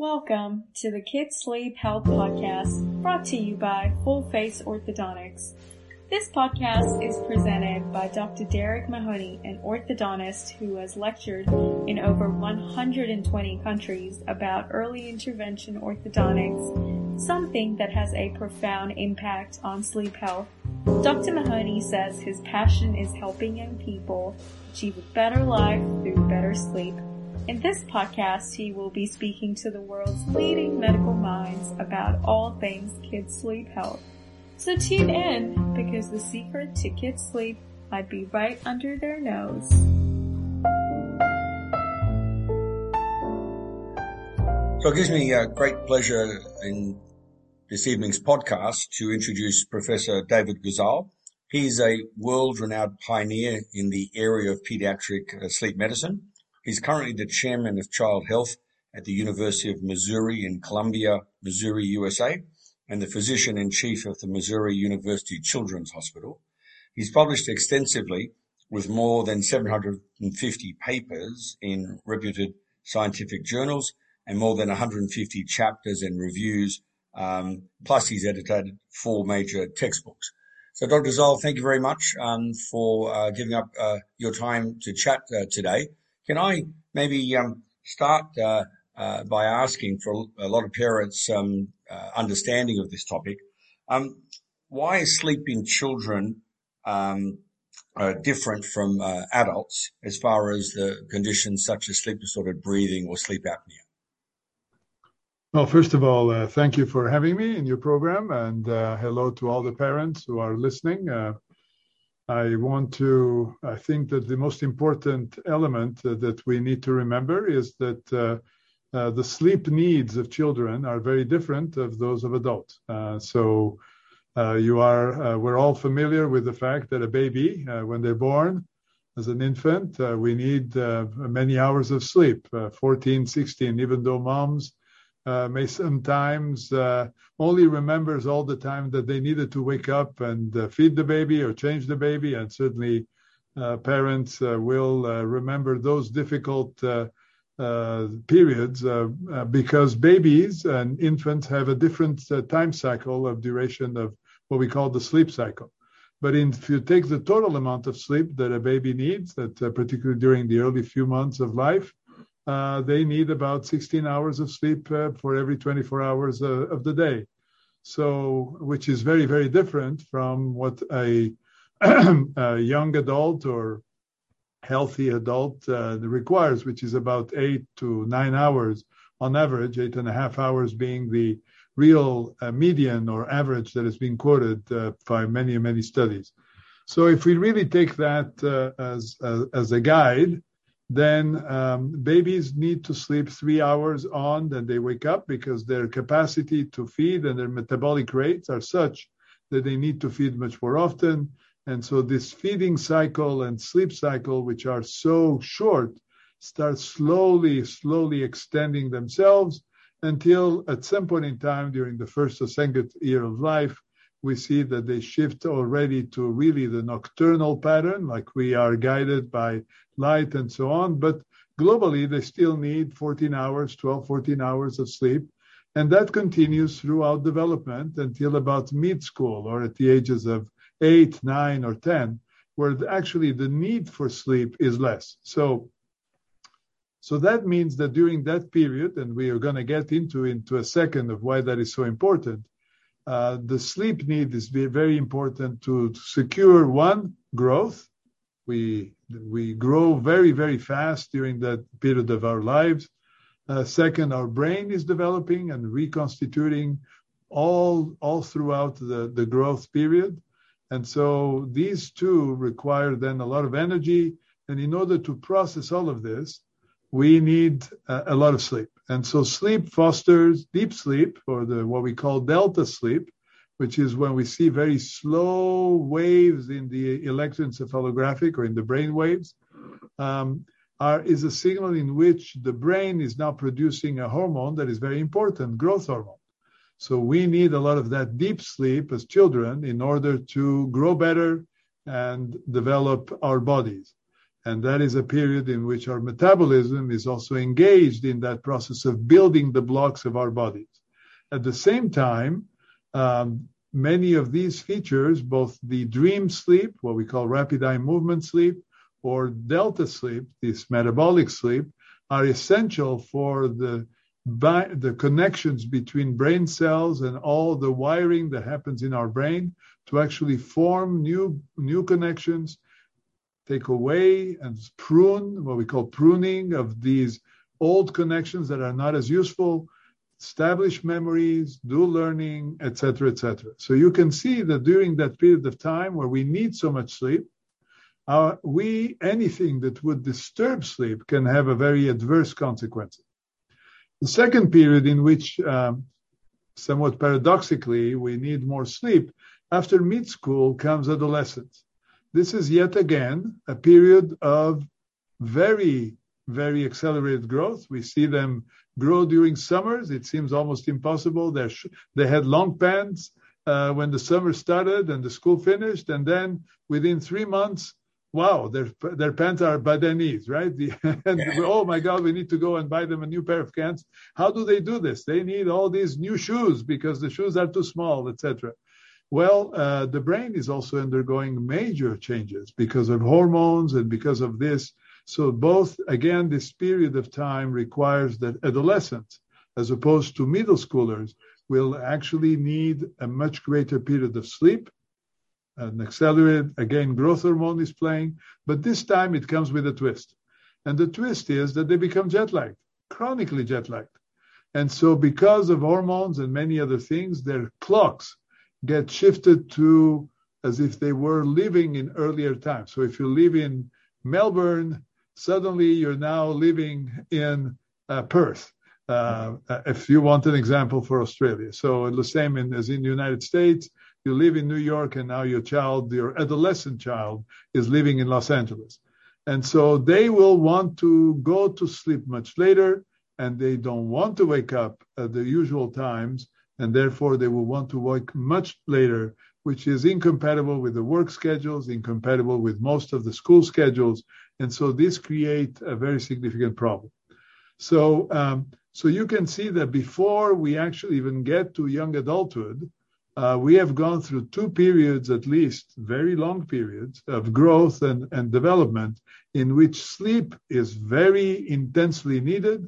Welcome to the Kids Sleep Health Podcast brought to you by Full Face Orthodontics. This podcast is presented by Dr. Derek Mahoney, an orthodontist who has lectured in over 120 countries about early intervention orthodontics, something that has a profound impact on sleep health. Dr. Mahoney says his passion is helping young people achieve a better life through better sleep. In this podcast, he will be speaking to the world's leading medical minds about all things kids sleep health. So tune in because the secret to kids sleep might be right under their nose. So it gives me a great pleasure in this evening's podcast to introduce Professor David Gozal. He's a world-renowned pioneer in the area of pediatric uh, sleep medicine. He's currently the chairman of child health at the University of Missouri in Columbia, Missouri, USA and the physician in chief of the Missouri University Children's Hospital. He's published extensively with more than 750 papers in reputed scientific journals and more than 150 chapters and reviews. Um, plus, he's edited four major textbooks. So, Dr. Gozal, thank you very much um, for uh, giving up uh, your time to chat uh, today. Can I maybe um, start uh, uh, by asking for a lot of parents um, uh, understanding of this topic. Um, why is sleep in children um, uh, different from uh, adults as far as the conditions such as sleep disordered breathing or sleep apnea? Well, first of all, uh, thank you for having me in your program, and hello to all the parents who are listening. I want to, I think that the most important element that we need to remember is that uh, the sleep needs of children are very different of those of adults. Uh, so uh, you are, uh, we're all familiar with the fact that a baby, uh, when they're born as an infant, we need many hours of sleep, 14, 16, even though moms may sometimes only remembers all the time that they needed to wake up and feed the baby or change the baby, and certainly parents will remember those difficult uh, periods uh, uh, because babies and infants have a different time cycle of duration of what we call the sleep cycle. But in, if you take the total amount of sleep that a baby needs, that uh, particularly during the early few months of life, uh, they need about 16 hours of sleep uh, for every 24 hours of the day. So, which is very, very different from what a, a young adult or healthy adult uh, requires, which is about eight to nine hours on average, eight and a half hours being the real uh, median or average that has been quoted uh, by many, many studies. So if we really take that uh, as, as, as a guide, then um, babies need to sleep three hours on, then they wake up because their capacity to feed and their metabolic rates are such that they need to feed much more often. And so this feeding cycle and sleep cycle, which are so short, start slowly, slowly extending themselves until at some point in time during the first or second year of life, we see that they shift already to really the nocturnal pattern, like we are guided by light and so on. But globally, they still need 14 hours, 12, 14 hours of sleep. And that continues throughout development until about mid school or at the ages of eight, nine, or 10, where actually the need for sleep is less. So, so that means that during that period, and we are going to get into into a second of why that is so important, uh, the sleep need is very important to, to secure one growth. We we grow very very fast during that period of our lives. Uh, second, our brain is developing and reconstituting all all throughout the, the growth period. And so these two require then a lot of energy. And in order to process all of this, we need a, a lot of sleep. And so sleep fosters deep sleep or the, what we call delta sleep, which is when we see very slow waves in the electroencephalographic or in the brain waves, um, are, is a signal in which the brain is now producing a hormone that is very important, growth hormone. So we need a lot of that deep sleep as children in order to grow better and develop our bodies. And that is a period in which our metabolism is also engaged in that process of building the blocks of our bodies. At the same time, um, many of these features, both the dream sleep, what we call rapid eye movement sleep, or delta sleep, this metabolic sleep, are essential for the the connections between brain cells and all the wiring that happens in our brain to actually form new new connections, take away and prune what we call pruning of these old connections that are not as useful, establish memories, do learning, etc., etc. So you can see that during that period of time where we need so much sleep, uh, we anything that would disturb sleep can have a very adverse consequences. The second period in which, um, somewhat paradoxically, we need more sleep after mid school comes adolescence. This is yet again a period of very, very accelerated growth. We see them grow during summers. It seems almost impossible. They're, they had long pants uh, when the summer started and the school finished, and then within three months, wow, their their pants are by their knees, right? The, and oh my God, we need to go and buy them a new pair of pants. How do they do this? They need all these new shoes because the shoes are too small, etc. Well, uh, the brain is also undergoing major changes because of hormones and because of this. So both, again, this period of time requires that adolescents, as opposed to middle schoolers, will actually need a much greater period of sleep an accelerated, again, growth hormone is playing, but this time it comes with a twist. And the twist is that they become jet lagged, chronically jet lagged. And so, because of hormones and many other things, their clocks get shifted to as if they were living in earlier times. So, if you live in Melbourne, suddenly you're now living in uh, Perth. Uh, if you want an example for Australia. So the same in, as in the United States, you live in New York and now your child, your adolescent child, is living in Los Angeles. And so they will want to go to sleep much later and they don't want to wake up at the usual times. And therefore they will want to work much later, which is incompatible with the work schedules, incompatible with most of the school schedules. And so this creates a very significant problem. So, um, so you can see that before we actually even get to young adulthood, uh, we have gone through two periods, at least very long periods, of growth and, and development in which sleep is very intensely needed.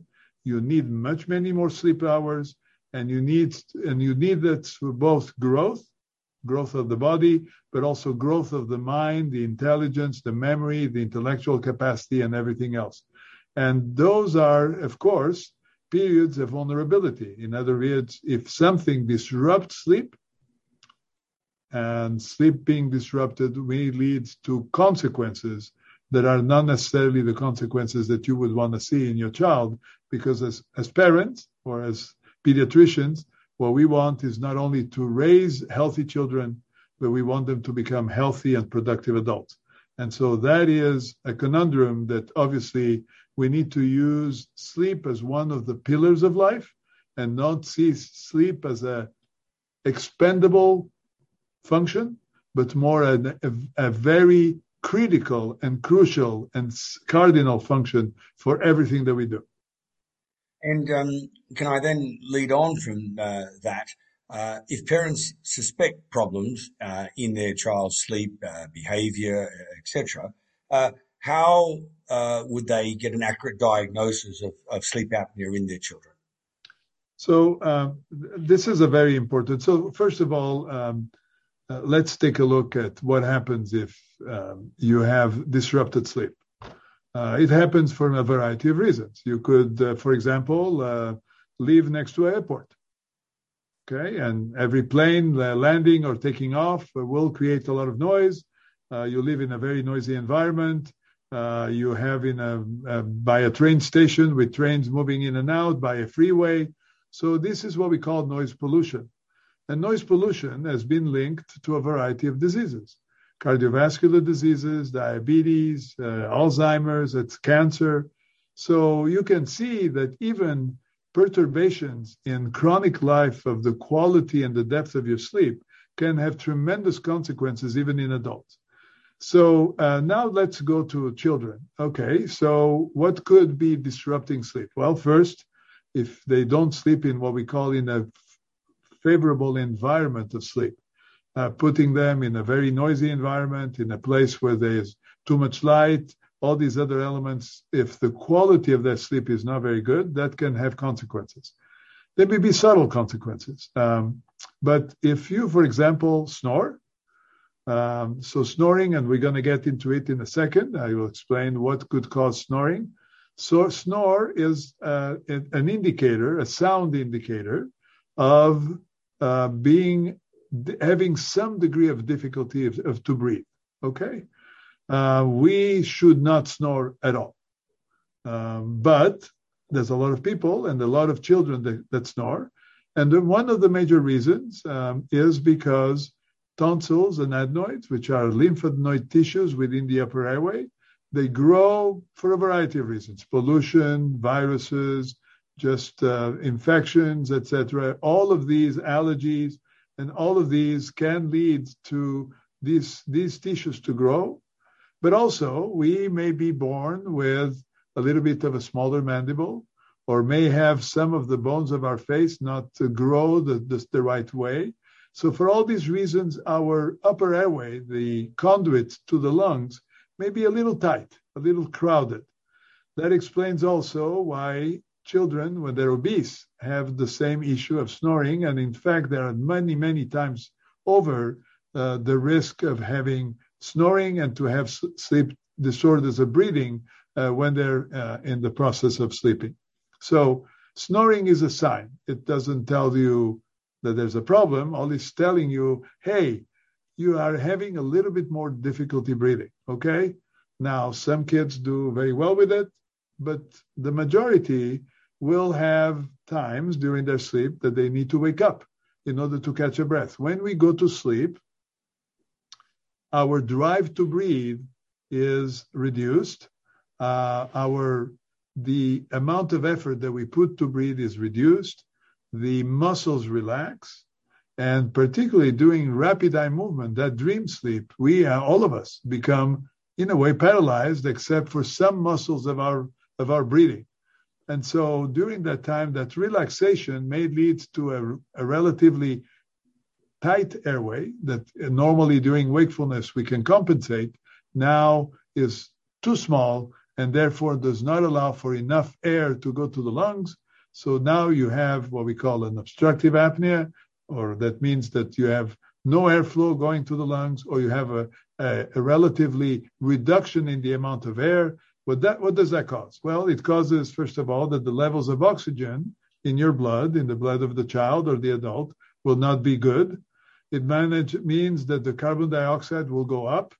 You need much many more sleep hours, and you need and you need that for both growth, growth of the body, but also growth of the mind, the intelligence, the memory, the intellectual capacity, and everything else. And those are, of course, periods of vulnerability. In other words, if something disrupts sleep, and sleep being disrupted may lead to consequences that are not necessarily the consequences that you would want to see in your child. Because as, as parents or as pediatricians, what we want is not only to raise healthy children, but we want them to become healthy and productive adults. And so that is a conundrum that obviously we need to use sleep as one of the pillars of life and not see sleep as a expendable function, but more a, a, a very critical and crucial and cardinal function for everything that we do. And um, can I then lead on from uh, that? Uh, if parents suspect problems uh, in their child's sleep, uh, behavior, etc., uh, how uh, would they get an accurate diagnosis of, of, sleep apnea in their children? So um, this is a very important. So first of all, um, uh, let's take a look at what happens if um, you have disrupted sleep. Uh, it happens for a variety of reasons. You could, uh, for example, uh, live next to an airport. Okay, and every plane uh, landing or taking off will create a lot of noise. you live in a very noisy environment. you have in a, a by a train station with trains moving in and out by a freeway. So this is what we call noise pollution. And noise pollution has been linked to a variety of diseases cardiovascular diseases, diabetes, uh, Alzheimer's, it's cancer. So you can see that even perturbations in chronic life of the quality and the depth of your sleep can have tremendous consequences even in adults. So uh, now let's go to children. Okay, so what could be disrupting sleep? Well, first, if they don't sleep in what we call in a favorable environment of sleep, uh, putting them in a very noisy environment, in a place where there's too much light, all these other elements, if the quality of their sleep is not very good, that can have consequences. There may be subtle consequences. Um, but if you, for example, snore, um, so snoring, and we're going to get into it in a second. I will explain what could cause snoring. So snore is uh, an indicator, a sound indicator of uh, being having some degree of difficulty of, of to breathe. Okay, uh, we should not snore at all. Um, but there's a lot of people and a lot of children that, that snore, and one of the major reasons um, is because tonsils and adenoids, which are lymphadenous tissues within the upper airway, they grow for a variety of reasons: pollution, viruses, just uh, infections, etc. All of these allergies and all of these can lead to these these tissues to grow. But also, we may be born with a little bit of a smaller mandible, or may have some of the bones of our face not grow the, the, the right way. So for all these reasons, our upper airway, the conduit to the lungs, may be a little tight, a little crowded. That explains also why children, when they're obese, have the same issue of snoring. And in fact, there are many, many times over uh, the risk of having snoring and to have sleep disorders of breathing uh, when they're uh, in the process of sleeping. So snoring is a sign. It doesn't tell you that there's a problem. All it's telling you, hey, you are having a little bit more difficulty breathing. Okay. Now, some kids do very well with it, but the majority will have times during their sleep that they need to wake up in order to catch a breath. When we go to sleep, our drive to breathe is reduced. Uh, our the amount of effort that we put to breathe is reduced. The muscles relax, and particularly during rapid eye movement, that dream sleep, we uh, all of us become in a way paralyzed, except for some muscles of our of our breathing. And so during that time, that relaxation may lead to a, a relatively tight airway that normally during wakefulness we can compensate, now is too small and therefore does not allow for enough air to go to the lungs. So now you have what we call an obstructive apnea, or that means that you have no airflow going to the lungs, or you have a, a, a relatively reduction in the amount of air. What that what does that cause? Well, it causes first of all that the levels of oxygen in your blood, in the blood of the child or the adult, will not be good. It manage, means that the carbon dioxide will go up,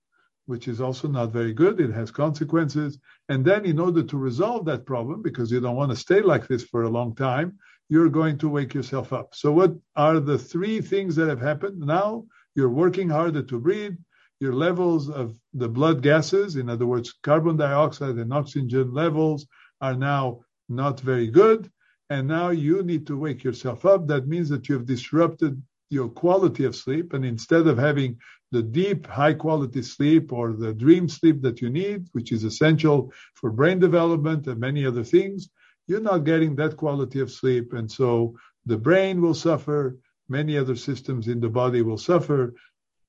which is also not very good. It has consequences. And then, in order to resolve that problem, because you don't want to stay like this for a long time, you're going to wake yourself up. So, what are the three things that have happened? Now, you're working harder to breathe your levels of the blood gases, in other words, carbon dioxide and oxygen levels, are now not very good. And now you need to wake yourself up. That means that you have disrupted your quality of sleep. And instead of having the deep, high quality sleep or the dream sleep that you need, which is essential for brain development and many other things, you're not getting that quality of sleep. And so the brain will suffer. Many other systems in the body will suffer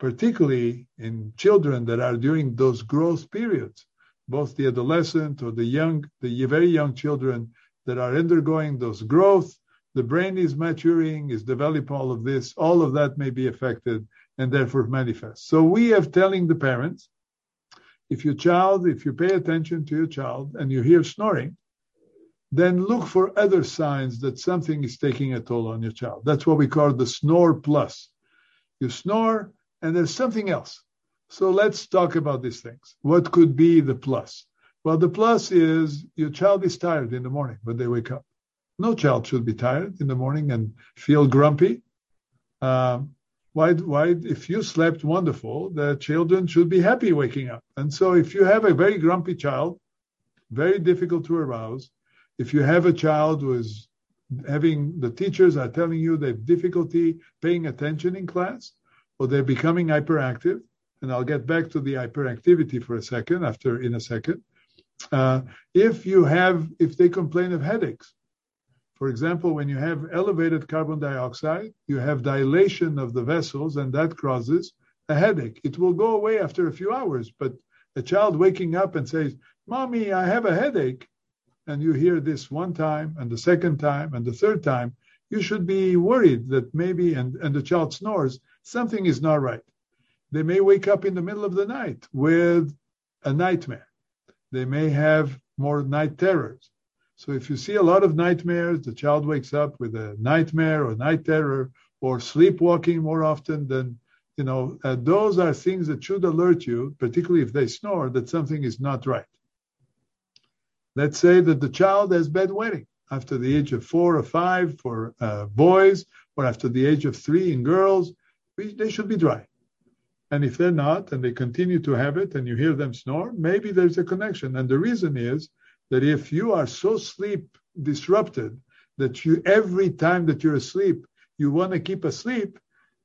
particularly in children that are during those growth periods, both the adolescent or the young, the very young children that are undergoing those growth, the brain is maturing, is developing all of this, all of that may be affected and therefore manifest. So we have telling the parents, if your child, if you pay attention to your child and you hear snoring, then look for other signs that something is taking a toll on your child. That's what we call the snore plus. You snore, and there's something else. So let's talk about these things. What could be the plus? Well, the plus is your child is tired in the morning when they wake up. No child should be tired in the morning and feel grumpy. Um, why, why, if you slept wonderful, the children should be happy waking up. And so if you have a very grumpy child, very difficult to arouse, if you have a child who is having, the teachers are telling you they have difficulty paying attention in class, or they're becoming hyperactive, and I'll get back to the hyperactivity for a second after in a second. Uh, if you have, if they complain of headaches, for example, when you have elevated carbon dioxide, you have dilation of the vessels, and that causes a headache. It will go away after a few hours, but a child waking up and says, Mommy, I have a headache, and you hear this one time, and the second time, and the third time, you should be worried that maybe, and, and the child snores, something is not right. They may wake up in the middle of the night with a nightmare. They may have more night terrors. So if you see a lot of nightmares, the child wakes up with a nightmare or night terror or sleepwalking more often than, you know, uh, those are things that should alert you, particularly if they snore, that something is not right. Let's say that the child has bedwetting after the age of four or five for uh, boys, or after the age of three in girls, they should be dry. And if they're not, and they continue to have it, and you hear them snore, maybe there's a connection. And the reason is that if you are so sleep disrupted that you every time that you're asleep, you want to keep asleep,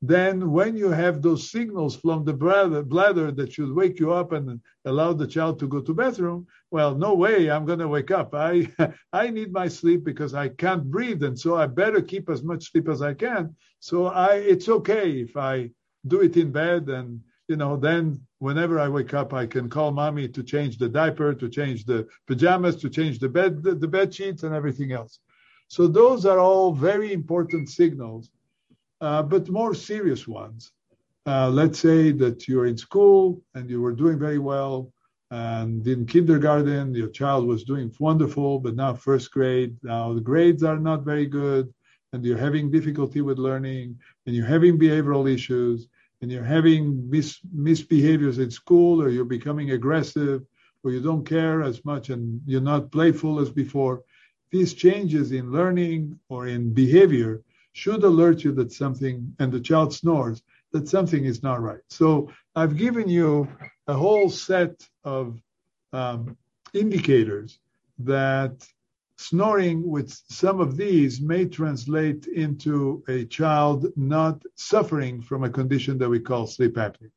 then when you have those signals from the bladder, that should wake you up and allow the child to go to bathroom, well, no way, I'm going to wake up. I I need my sleep because I can't breathe, and so I better keep as much sleep as I can. So I, it's okay if I do it in bed, and you know, then whenever I wake up, I can call mommy to change the diaper, to change the pajamas, to change the bed, the, the bed sheets, and everything else. So those are all very important signals but more serious ones. Uh, let's say that you're in school and you were doing very well, and in kindergarten your child was doing wonderful, but now first grade, now the grades are not very good, and you're having difficulty with learning, and you're having behavioral issues, and you're having mis- misbehaviors in school, or you're becoming aggressive, or you don't care as much, and you're not playful as before. These changes in learning or in behavior should alert you that something, and the child snores, that something is not right. So I've given you a whole set of um, indicators that snoring with some of these may translate into a child not suffering from a condition that we call sleep apnea.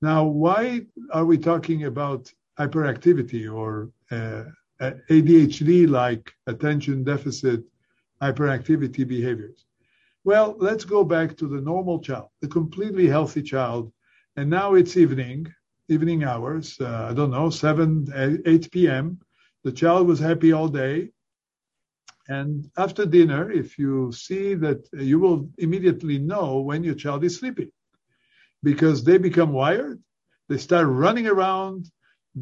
Now, why are we talking about hyperactivity or uh, ADHD like attention deficit hyperactivity behaviors? Well, let's go back to the normal child, the completely healthy child. And now it's evening, evening hours, uh, I don't know, 7, 8 p.m. The child was happy all day. And after dinner, if you see that you will immediately know when your child is sleeping because they become wired. They start running around,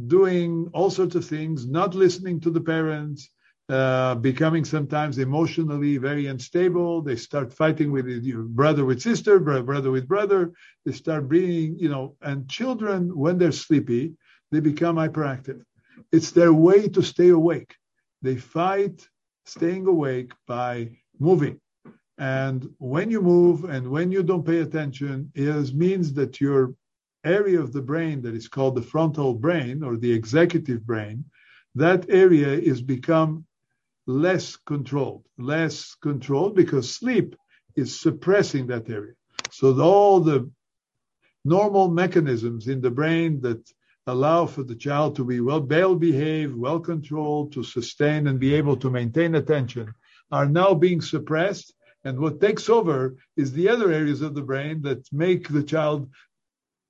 doing all sorts of things, not listening to the parents, uh, becoming sometimes emotionally very unstable. They start fighting with brother with sister, brother with brother. They start being, you know, and children, when they're sleepy, they become hyperactive. It's their way to stay awake. They fight staying awake by moving. And when you move and when you don't pay attention, it means that your area of the brain that is called the frontal brain or the executive brain, that area is become less controlled, less controlled because sleep is suppressing that area. So all the normal mechanisms in the brain that allow for the child to be well, well behaved, well controlled, to sustain and be able to maintain attention are now being suppressed. And what takes over is the other areas of the brain that make the child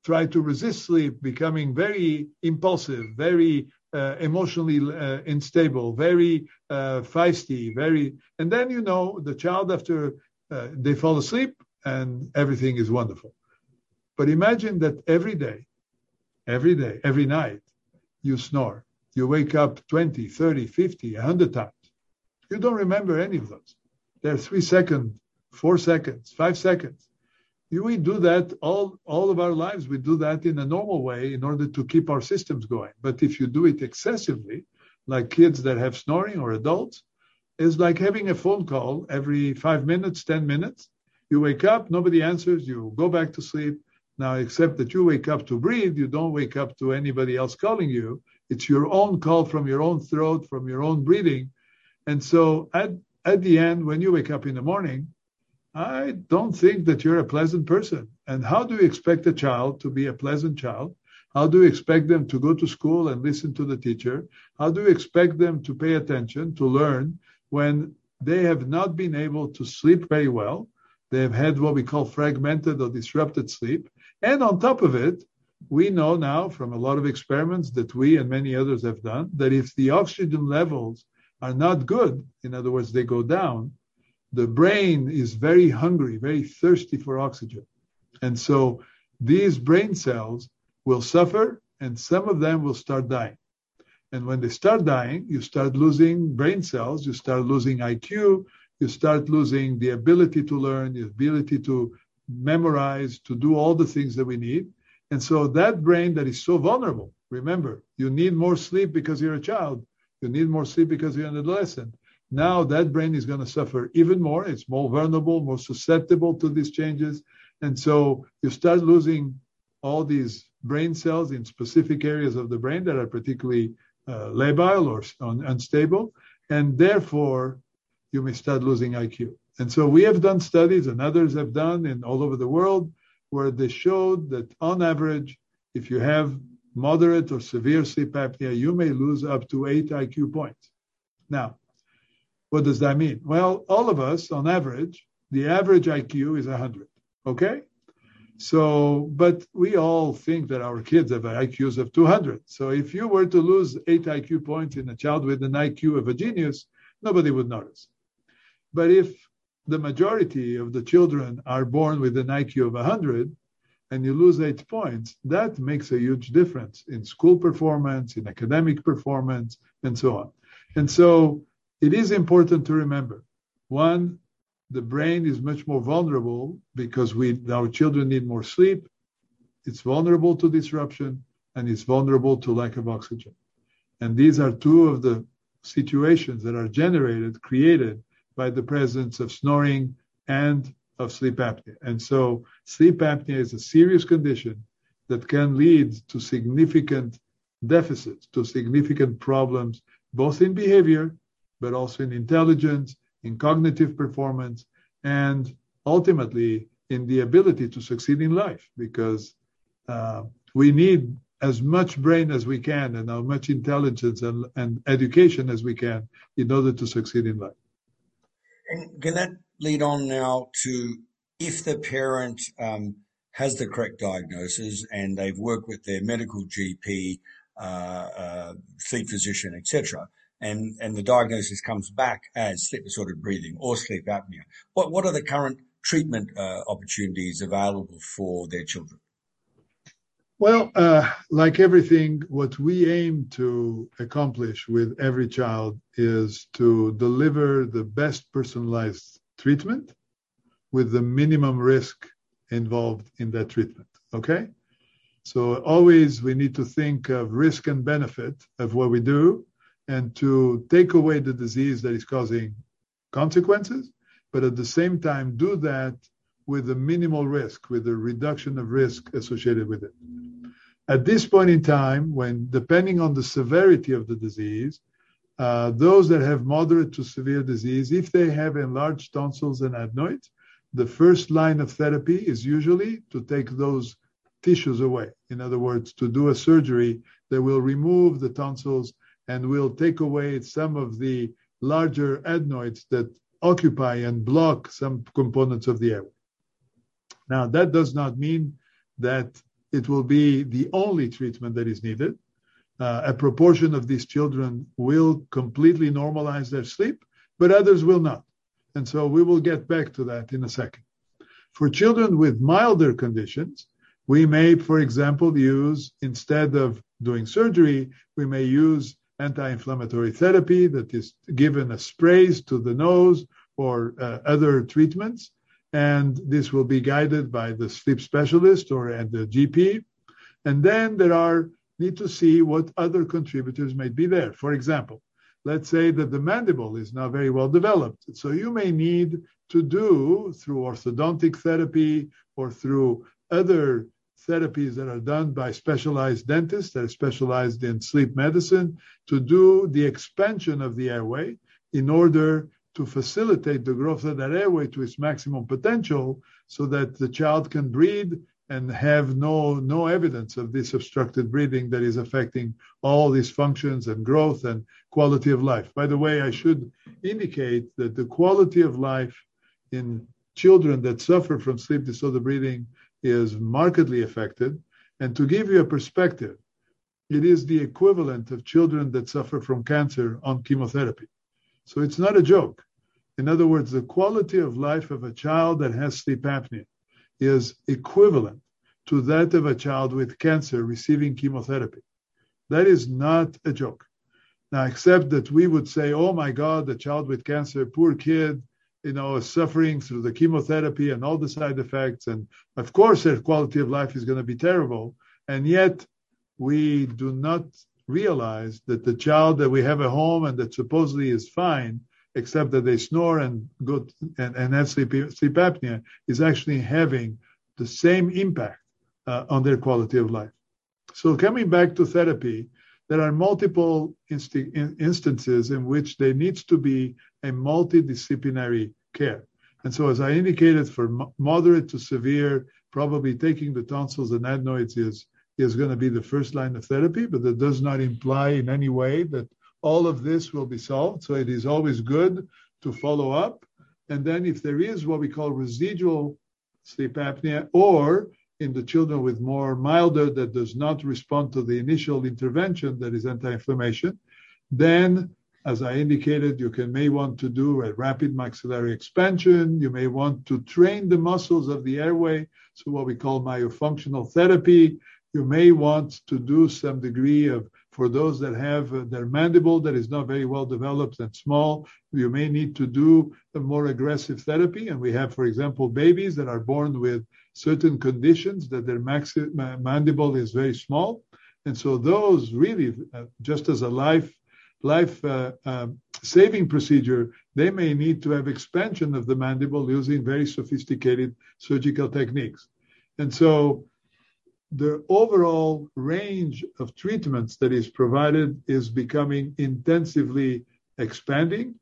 try to resist sleep, becoming very impulsive, very uh, emotionally uh, unstable, very uh, feisty, very, and then you know the child after uh, they fall asleep and everything is wonderful. But imagine that every day, every day, every night, you snore. You wake up 20, 30, 50, 100 times. You don't remember any of those. They're three seconds, four seconds, five seconds we do that all, all of our lives. We do that in a normal way in order to keep our systems going. But if you do it excessively, like kids that have snoring or adults, it's like having a phone call every five minutes, 10 minutes. You wake up, nobody answers, you go back to sleep. Now, except that you wake up to breathe, you don't wake up to anybody else calling you. It's your own call from your own throat, from your own breathing. And so at, at the end, when you wake up in the morning, I don't think that you're a pleasant person. And how do you expect a child to be a pleasant child? How do you expect them to go to school and listen to the teacher? How do you expect them to pay attention, to learn, when they have not been able to sleep very well? They have had what we call fragmented or disrupted sleep. And on top of it, we know now from a lot of experiments that we and many others have done that if the oxygen levels are not good, in other words, they go down, the brain is very hungry, very thirsty for oxygen. And so these brain cells will suffer and some of them will start dying. And when they start dying, you start losing brain cells, you start losing IQ, you start losing the ability to learn, the ability to memorize, to do all the things that we need. And so that brain that is so vulnerable, remember, you need more sleep because you're a child. You need more sleep because you're an adolescent. Now that brain is going to suffer even more. It's more vulnerable, more susceptible to these changes. And so you start losing all these brain cells in specific areas of the brain that are particularly uh, labile or un- unstable. And therefore, you may start losing IQ. And so we have done studies and others have done in all over the world where they showed that on average, if you have moderate or severe sleep apnea, you may lose up to eight IQ points. Now, what does that mean? Well, all of us, on average, the average IQ is 100. Okay? So, but we all think that our kids have IQs of 200. So if you were to lose eight IQ points in a child with an IQ of a genius, nobody would notice. But if the majority of the children are born with an IQ of 100 and you lose eight points, that makes a huge difference in school performance, in academic performance, and so on. And so it is important to remember one, the brain is much more vulnerable because we, our children need more sleep. It's vulnerable to disruption and it's vulnerable to lack of oxygen. And these are two of the situations that are generated, created by the presence of snoring and of sleep apnea. And so sleep apnea is a serious condition that can lead to significant deficits, to significant problems, both in behavior, but also in intelligence, in cognitive performance, and ultimately in the ability to succeed in life because uh, we need as much brain as we can and as much intelligence and, and education as we can in order to succeed in life. And can that lead on now to if the parent um, has the correct diagnosis and they've worked with their medical GP, uh, uh, sleep physician, etc., and, and the diagnosis comes back as sleep disordered breathing or sleep apnea, what, what are the current treatment uh, opportunities available for their children? Well, uh, like everything, what we aim to accomplish with every child is to deliver the best personalized treatment with the minimum risk involved in that treatment. Okay? So always we need to think of risk and benefit of what we do and to take away the disease that is causing consequences, but at the same time do that with a minimal risk, with a reduction of risk associated with it. At this point in time, when depending on the severity of the disease, uh, those that have moderate to severe disease, if they have enlarged tonsils and adenoids, the first line of therapy is usually to take those tissues away. In other words, to do a surgery that will remove the tonsils and will take away some of the larger adenoids that occupy and block some components of the airway. Now, that does not mean that it will be the only treatment that is needed. Uh, a proportion of these children will completely normalize their sleep, but others will not. And so we will get back to that in a second. For children with milder conditions, we may, for example, use, instead of doing surgery, we may use anti-inflammatory therapy that is given as sprays to the nose or uh, other treatments and this will be guided by the sleep specialist or and the GP. And then there are need to see what other contributors might be there. For example, let's say that the mandible is now very well developed. So you may need to do through orthodontic therapy or through other therapies that are done by specialized dentists that are specialized in sleep medicine to do the expansion of the airway in order to facilitate the growth of that airway to its maximum potential so that the child can breathe and have no no evidence of this obstructed breathing that is affecting all these functions and growth and quality of life. By the way, I should indicate that the quality of life in children that suffer from sleep disorder breathing is markedly affected. And to give you a perspective, it is the equivalent of children that suffer from cancer on chemotherapy. So it's not a joke. In other words, the quality of life of a child that has sleep apnea is equivalent to that of a child with cancer receiving chemotherapy. That is not a joke. Now, except that we would say, oh my God, the child with cancer, poor kid, you know, suffering through the chemotherapy and all the side effects. And of course, their quality of life is going to be terrible. And yet, we do not realize that the child that we have at home and that supposedly is fine except that they snore and go and, and have sleep, sleep apnea, is actually having the same impact uh, on their quality of life. So coming back to therapy, there are multiple inst- instances in which there needs to be a multidisciplinary care. And so, as I indicated, for moderate to severe, probably taking the tonsils and adenoids is is going to be the first line of therapy, but that does not imply in any way that all of this will be solved. So it is always good to follow up. And then if there is what we call residual sleep apnea, or in the children with more milder that does not respond to the initial intervention that is anti-inflammation, then as I indicated, you can may want to do a rapid maxillary expansion. You may want to train the muscles of the airway, so what we call myofunctional therapy. You may want to do some degree of for those that have uh, their mandible that is not very well developed and small, you may need to do a more aggressive therapy. And we have, for example, babies that are born with certain conditions that their maxi- mandible is very small. And so those really, uh, just as a life life uh, uh, saving procedure, they may need to have expansion of the mandible using very sophisticated surgical techniques. And so the overall range of treatments that is provided is becoming intensively expanding.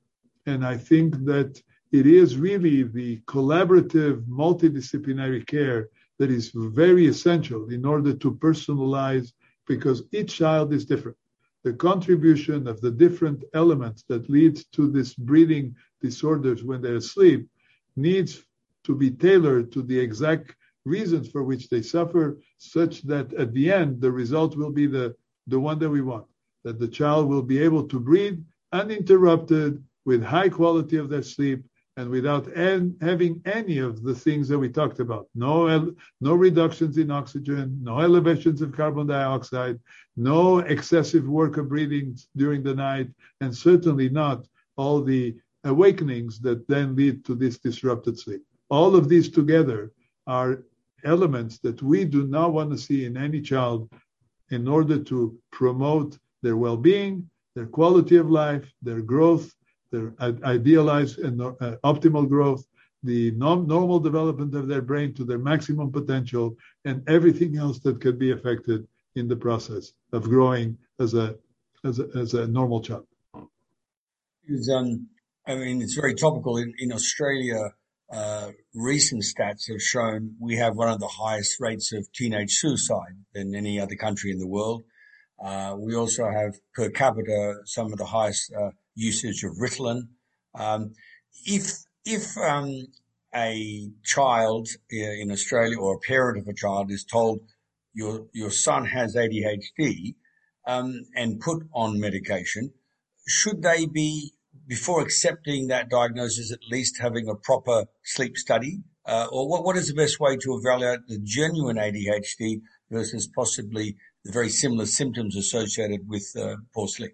And I think that it is really the collaborative multidisciplinary care that is very essential in order to personalize because each child is different. The contribution of the different elements that lead to this breathing disorders when they're asleep needs to be tailored to the exact reasons for which they suffer, such that at the end, the result will be the, the one that we want, that the child will be able to breathe uninterrupted with high quality of their sleep and without en- having any of the things that we talked about. No, el- no reductions in oxygen, no elevations of carbon dioxide, no excessive work of breathing during the night, and certainly not all the awakenings that then lead to this disrupted sleep. All of these together are elements that we do not want to see in any child in order to promote their well-being, their quality of life, their growth, their idealized and uh, optimal growth, the normal development of their brain to their maximum potential, and everything else that could be affected in the process of growing as a as a, as a normal child. Um, I mean, it's very topical in, in Australia uh, recent stats have shown we have one of the highest rates of teenage suicide than any other country in the world. Uh, we also have per capita some of the highest uh, usage of Ritalin. Um, if if um, a child uh, in Australia or a parent of a child is told your your son has ADHD um, and put on medication, should they be before accepting that diagnosis, at least having a proper sleep study? Uh, or what, what is the best way to evaluate the genuine ADHD versus possibly the very similar symptoms associated with uh, poor sleep?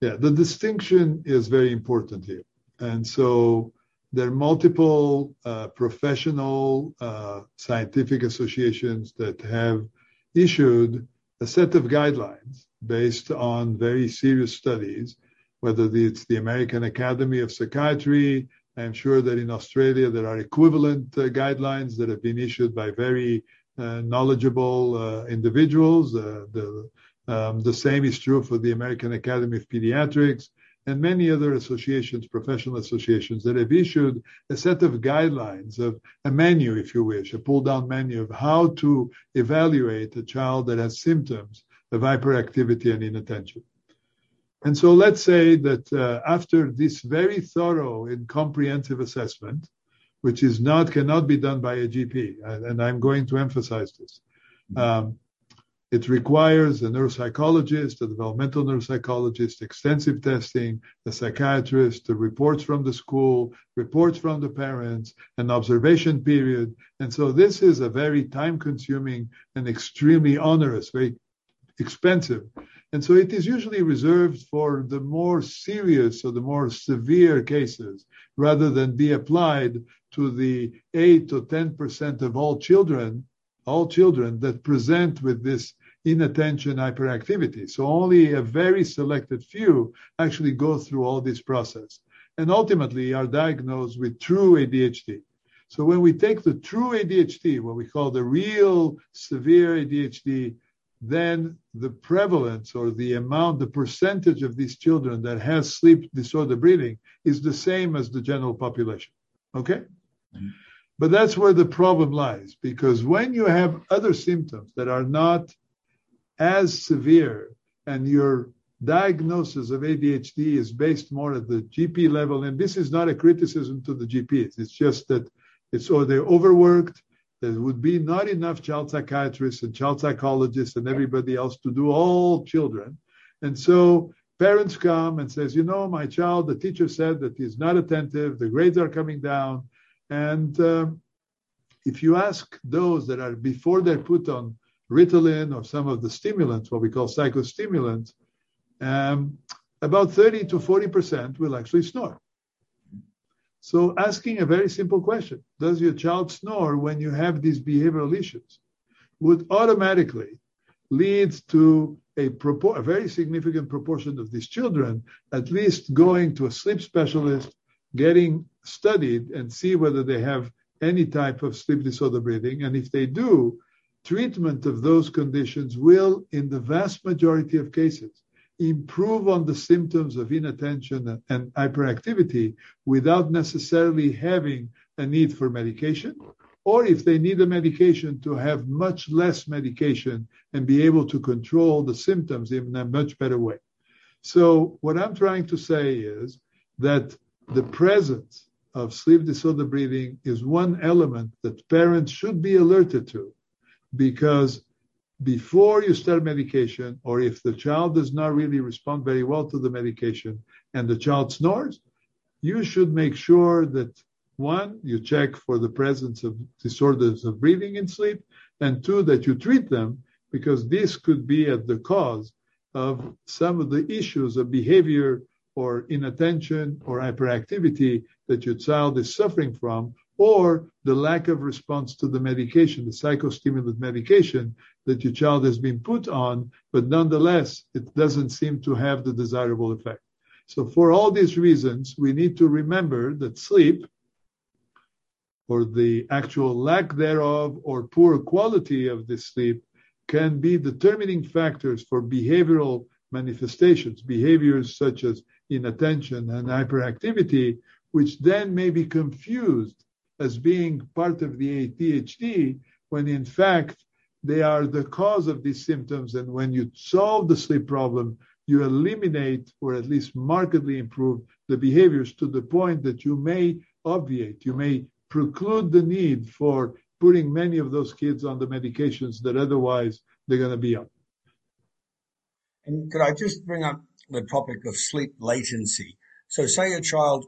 Yeah, the distinction is very important here. And so there are multiple uh, professional uh, scientific associations that have issued a set of guidelines based on very serious studies whether it's the American Academy of Psychiatry. I'm sure that in Australia there are equivalent uh, guidelines that have been issued by very uh, knowledgeable uh, individuals. Uh, the, um, the same is true for the American Academy of Pediatrics. and many other associations, professional associations, that have issued a set of guidelines of a menu, if you wish, a pull down menu of how to evaluate a child that has symptoms of hyperactivity and inattention. And so let's say that uh, after this very thorough and comprehensive assessment, which is not cannot be done by a GP, and, and I'm going to emphasize this. Mm-hmm. Um, it requires a neuropsychologist, a developmental neuropsychologist, extensive testing, a psychiatrist, the reports from the school, reports from the parents, an observation period. And so this is a very time consuming and extremely onerous, very expensive. And so it is usually reserved for the more serious or the more severe cases rather than be applied to the 8 to 10% of all children all children that present with this inattention hyperactivity. So only a very selected few actually go through all this process and ultimately are diagnosed with true ADHD. So when we take the true ADHD, what we call the real severe ADHD, then the prevalence or the amount, the percentage of these children that has sleep disorder breathing is the same as the general population. Okay? Mm-hmm. But that's where the problem lies, because when you have other symptoms that are not as severe and your diagnosis of ADHD is based more at the GP level, and this is not a criticism to the GPs, it's just that it's or they're overworked, there would be not enough child psychiatrists and child psychologists and everybody else to do all children. And so parents come and says, you know, my child, the teacher said that he's not attentive, the grades are coming down, and um, if you ask those that are before they're put on Ritalin or some of the stimulants, what we call psychostimulants, um, about 30 to 40% will actually snore. So asking a very simple question, does your child snore when you have these behavioral issues, would automatically lead to a, propor- a very significant proportion of these children at least going to a sleep specialist getting studied and see whether they have any type of sleep disorder breathing. And if they do, treatment of those conditions will, in the vast majority of cases, improve on the symptoms of inattention and hyperactivity without necessarily having a need for medication. Or if they need a medication to have much less medication and be able to control the symptoms in a much better way. So what I'm trying to say is that the presence of sleep disorder breathing is one element that parents should be alerted to because before you start medication, or if the child does not really respond very well to the medication and the child snores, you should make sure that one, you check for the presence of disorders of breathing in sleep, and two, that you treat them because this could be at the cause of some of the issues of behavior or inattention or hyperactivity that your child is suffering from, or the lack of response to the medication, the psychostimulant medication that your child has been put on, but nonetheless, it doesn't seem to have the desirable effect. So for all these reasons, we need to remember that sleep, or the actual lack thereof or poor quality of this sleep, can be determining factors for behavioral manifestations, behaviors such as inattention and hyperactivity, which then may be confused as being part of the ADHD, when in fact they are the cause of these symptoms. And when you solve the sleep problem, you eliminate or at least markedly improve the behaviors to the point that you may obviate, you may preclude the need for putting many of those kids on the medications that otherwise they're going to be on. And could I just bring up the topic of sleep latency? So say a child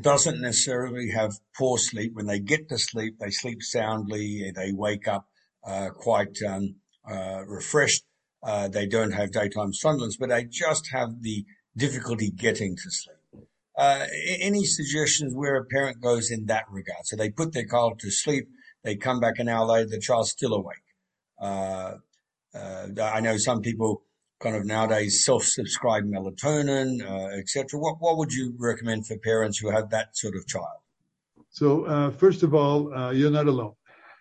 doesn't necessarily have poor sleep. When they get to sleep, they sleep soundly. They wake up uh, quite um, uh, refreshed. Uh, they don't have daytime somnolence, but they just have the difficulty getting to sleep. Uh, any suggestions where a parent goes in that regard? So they put their child to sleep. They come back an hour later, the child's still awake. Uh, uh, I know some people kind of nowadays self-subscribed melatonin, uh, etc. What what would you recommend for parents who have that sort of child? So uh, first of all, uh, you're not alone.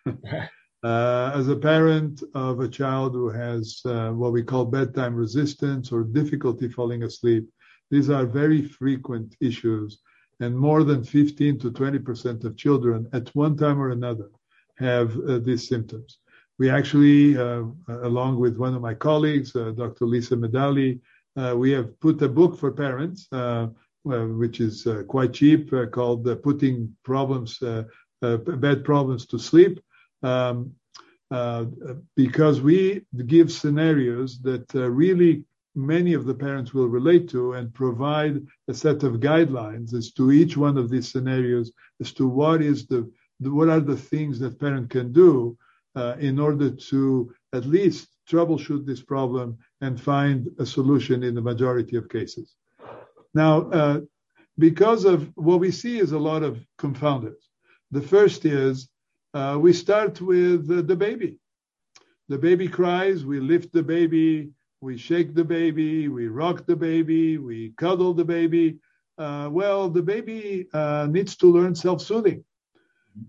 Uh, as a parent of a child who has uh, what we call bedtime resistance or difficulty falling asleep, These are very frequent issues, and more than 15 to 20% of children at one time or another have uh, these symptoms. We actually, uh, along with one of my colleagues, uh, Dr. Lisa Medalie, uh, we have put a book for parents, uh, which is uh, quite cheap, called "Putting Problems, Bad Problems to Sleep." Um, because we give scenarios that really many of the parents will relate to and provide a set of guidelines as to each one of these scenarios as to what is the what are the things that parent can do uh, in order to at least troubleshoot this problem and find a solution in the majority of cases. Now, uh, because of what we see is a lot of confounders. The first is uh, we start with the baby. The baby cries, we lift the baby, we shake the baby, we rock the baby, we cuddle the baby. Uh, well, the baby uh, needs to learn self-soothing.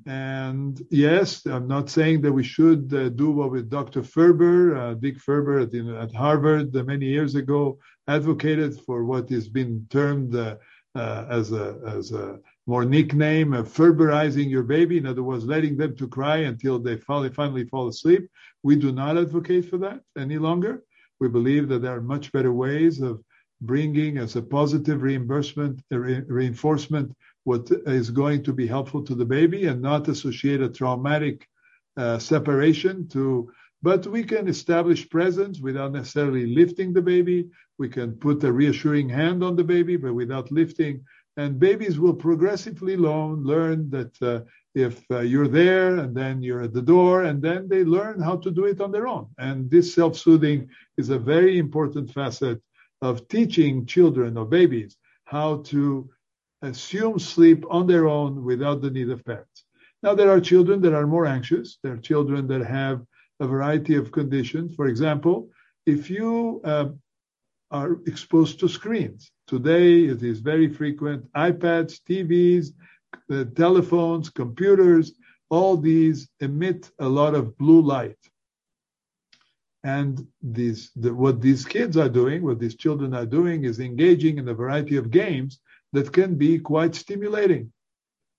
And yes, I'm not saying that we should uh, do what with Dr. Ferber, uh, Dick Ferber at, at Harvard uh, many years ago advocated for what has been termed uh, as a as a more nickname of Ferberizing your baby. In other words, letting them to cry until they finally fall asleep. We do not advocate for that any longer. We believe that there are much better ways of bringing as a positive reimbursement, re- reinforcement, what is going to be helpful to the baby and not associate a traumatic uh, separation to, but we can establish presence without necessarily lifting the baby. We can put a reassuring hand on the baby, but without lifting. And babies will progressively learn, learn that uh, if uh, you're there and then you're at the door and then they learn how to do it on their own. And this self-soothing is a very important facet of teaching children or babies how to assume sleep on their own without the need of parents. Now, there are children that are more anxious. There are children that have a variety of conditions. For example, if you uh, are exposed to screens, today it is very frequent iPads, TVs, the telephones, computers, all these emit a lot of blue light. And these, the, what these kids are doing, what these children are doing, is engaging in a variety of games that can be quite stimulating.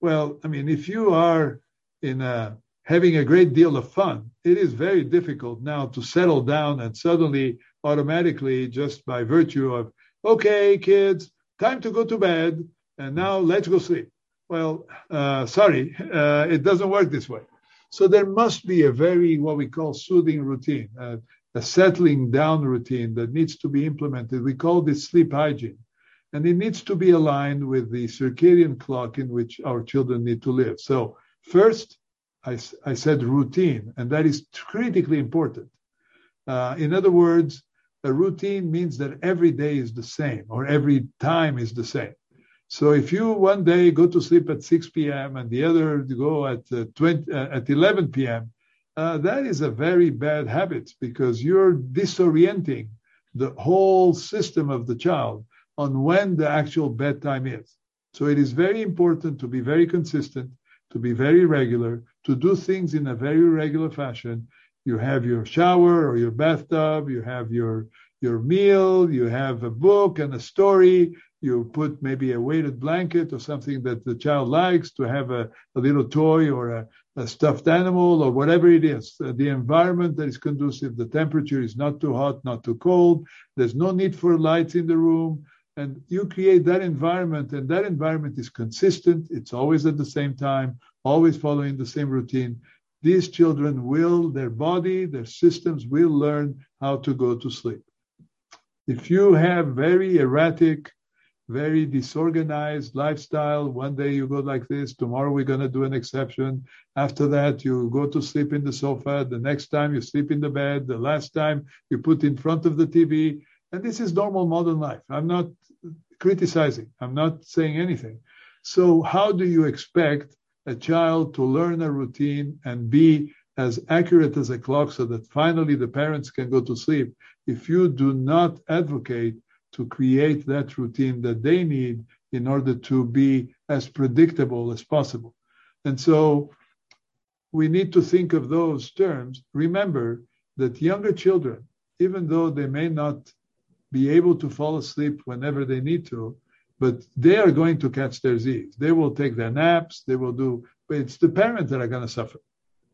Well, I mean, if you are in a, having a great deal of fun, it is very difficult now to settle down and suddenly, automatically, just by virtue of, okay, kids, time to go to bed, and now let's go sleep. Well, uh, sorry, uh, it doesn't work this way. So there must be a very, what we call soothing routine, uh, a settling down routine that needs to be implemented. We call this sleep hygiene. And it needs to be aligned with the circadian clock in which our children need to live. So first, I, I said routine, and that is critically important. Uh, in other words, a routine means that every day is the same or every time is the same. So if you one day go to sleep at 6 p.m. and the other go at uh, 20, uh, at 11 p.m., uh, that is a very bad habit because you're disorienting the whole system of the child on when the actual bedtime is. So it is very important to be very consistent, to be very regular, to do things in a very regular fashion. You have your shower or your bathtub, you have your your meal, you have a book and a story, you put maybe a weighted blanket or something that the child likes to have a, a little toy or a, a, stuffed animal or whatever it is. Uh, the environment that is conducive, the temperature is not too hot, not too cold. There's no need for lights in the room. And you create that environment, and that environment is consistent. It's always at the same time, always following the same routine. These children will, their body, their systems will learn how to go to sleep. If you have very erratic, very disorganized lifestyle. One day you go like this, tomorrow we're going to do an exception. After that, you go to sleep in the sofa. The next time you sleep in the bed. The last time you put in front of the TV. And this is normal modern life. I'm not criticizing. I'm not saying anything. So how do you expect a child to learn a routine and be as accurate as a clock so that finally the parents can go to sleep if you do not advocate to create that routine that they need in order to be as predictable as possible. And so we need to think of those terms. Remember that younger children, even though they may not be able to fall asleep whenever they need to, but they are going to catch their Z's. They will take their naps, they will do, but it's the parents that are going to suffer.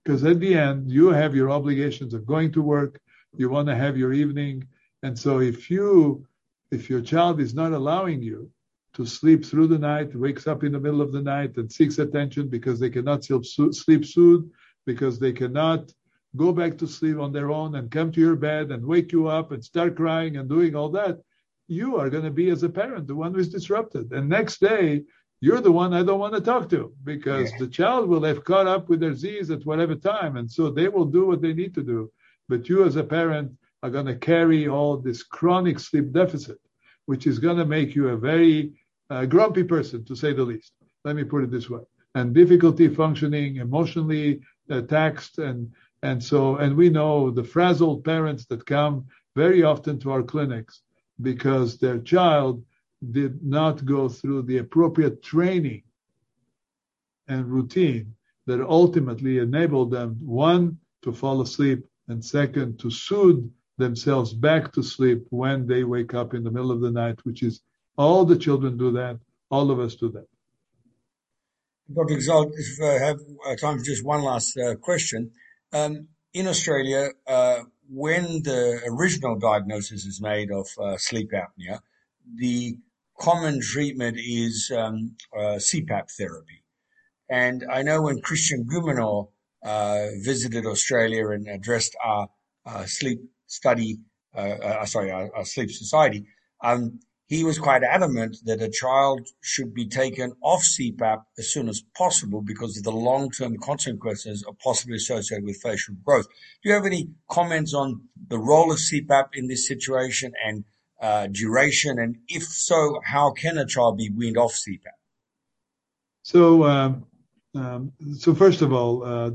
Because at the end, you have your obligations of going to work, you want to have your evening. And so if you, if your child is not allowing you to sleep through the night, wakes up in the middle of the night and seeks attention because they cannot sleep soothe, because they cannot go back to sleep on their own and come to your bed and wake you up and start crying and doing all that, you are going to be as a parent the one who is disrupted. And next day, you're the one I don't want to talk to because yeah. the child will have caught up with their Z's at whatever time. And so they will do what they need to do. But you as a parent are going to carry all this chronic sleep deficit, which is going to make you a very uh, grumpy person, to say the least. Let me put it this way. And difficulty functioning, emotionally uh, taxed, and and so and we know the frazzled parents that come very often to our clinics because their child did not go through the appropriate training and routine that ultimately enabled them one to fall asleep and second to soothe themselves back to sleep when they wake up in the middle of the night, which is all the children do that. All of us do that. Dr. Gozal, if I have time for just one last uh, question. Um, in Australia, uh, when the original diagnosis is made of uh, sleep apnea, the common treatment is um, uh, CPAP therapy. And I know when Christian Guilleminault uh, visited Australia and addressed our sleep study, sorry, our, our, sleep society, um, he was quite adamant that a child should be taken off CPAP as soon as possible because of the long-term consequences are possibly associated with facial growth. Do you have any comments on the role of CPAP in this situation and uh, duration? And if so, how can a child be weaned off CPAP? So, um, um, so first of all, uh,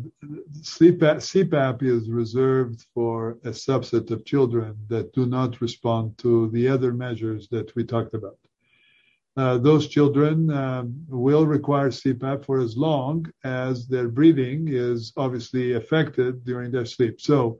CPAP, CPAP is reserved for a subset of children that do not respond to the other measures that we talked about. Uh, those children um, will require CPAP for as long as their breathing is obviously affected during their sleep. So,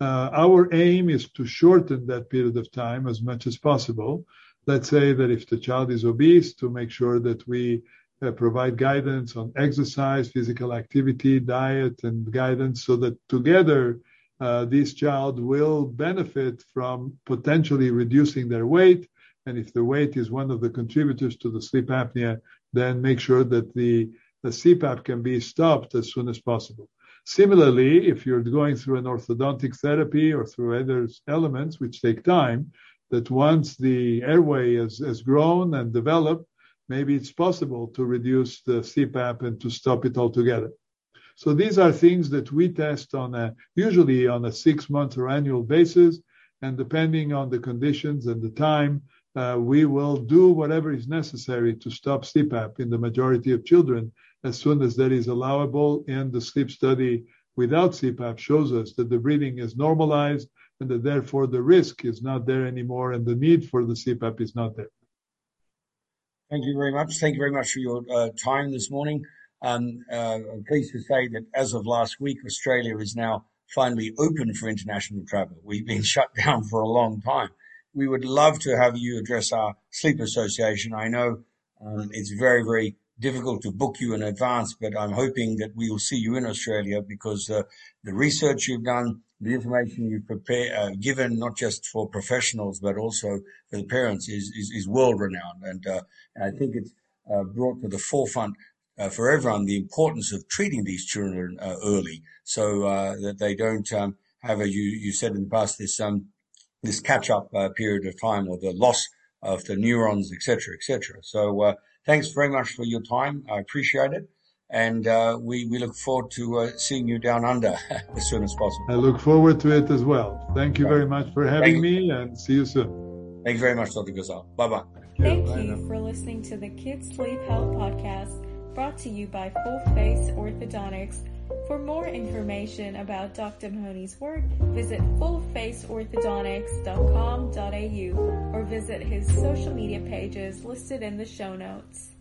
uh, our aim is to shorten that period of time as much as possible. Let's say that if the child is obese, to make sure that we uh, provide guidance on exercise, physical activity, diet, and guidance so that together uh, this child will benefit from potentially reducing their weight. And if the weight is one of the contributors to the sleep apnea, then make sure that the, the CPAP can be stopped as soon as possible. Similarly, if you're going through an orthodontic therapy or through other elements which take time, that once the airway has, has grown and developed, maybe it's possible to reduce the CPAP and to stop it altogether. So these are things that we test on a, usually on a six month or annual basis. And depending on the conditions and the time, uh, we will do whatever is necessary to stop CPAP in the majority of children as soon as that is allowable. And the sleep study without CPAP shows us that the breathing is normalized and that therefore the risk is not there anymore and the need for the CPAP is not there. Thank you very much. Thank you very much for your uh, time this morning. Um, uh, I'm pleased to say that as of last week, Australia is now finally open for international travel. We've been shut down for a long time. We would love to have you address our sleep association. I know um, it's very, very difficult to book you in advance, but I'm hoping that we will see you in Australia because uh, the research you've done, the information you've prepared, uh, given not just for professionals but also for the parents is is, is world renowned, and, uh, and, I think it's uh, brought to the forefront uh, for everyone the importance of treating these children uh, early, so that they don't um, have a you you said in the past this um this catch up period of time or the loss of the neurons, etc., etc. So thanks very much for your time. I appreciate it and uh, we, we look forward to uh, seeing you down under as soon as possible. I look forward to it as well. Thank you very much for having me and see you soon. Thank you very much, Dr. Gozal. Bye bye. Thank you for listening to the Kids Sleep Health Podcast brought to you by Full Face Orthodontics. For more information about Dr. Mahoney's work, visit fullfaceorthodontics.com.au or visit his social media pages listed in the show notes.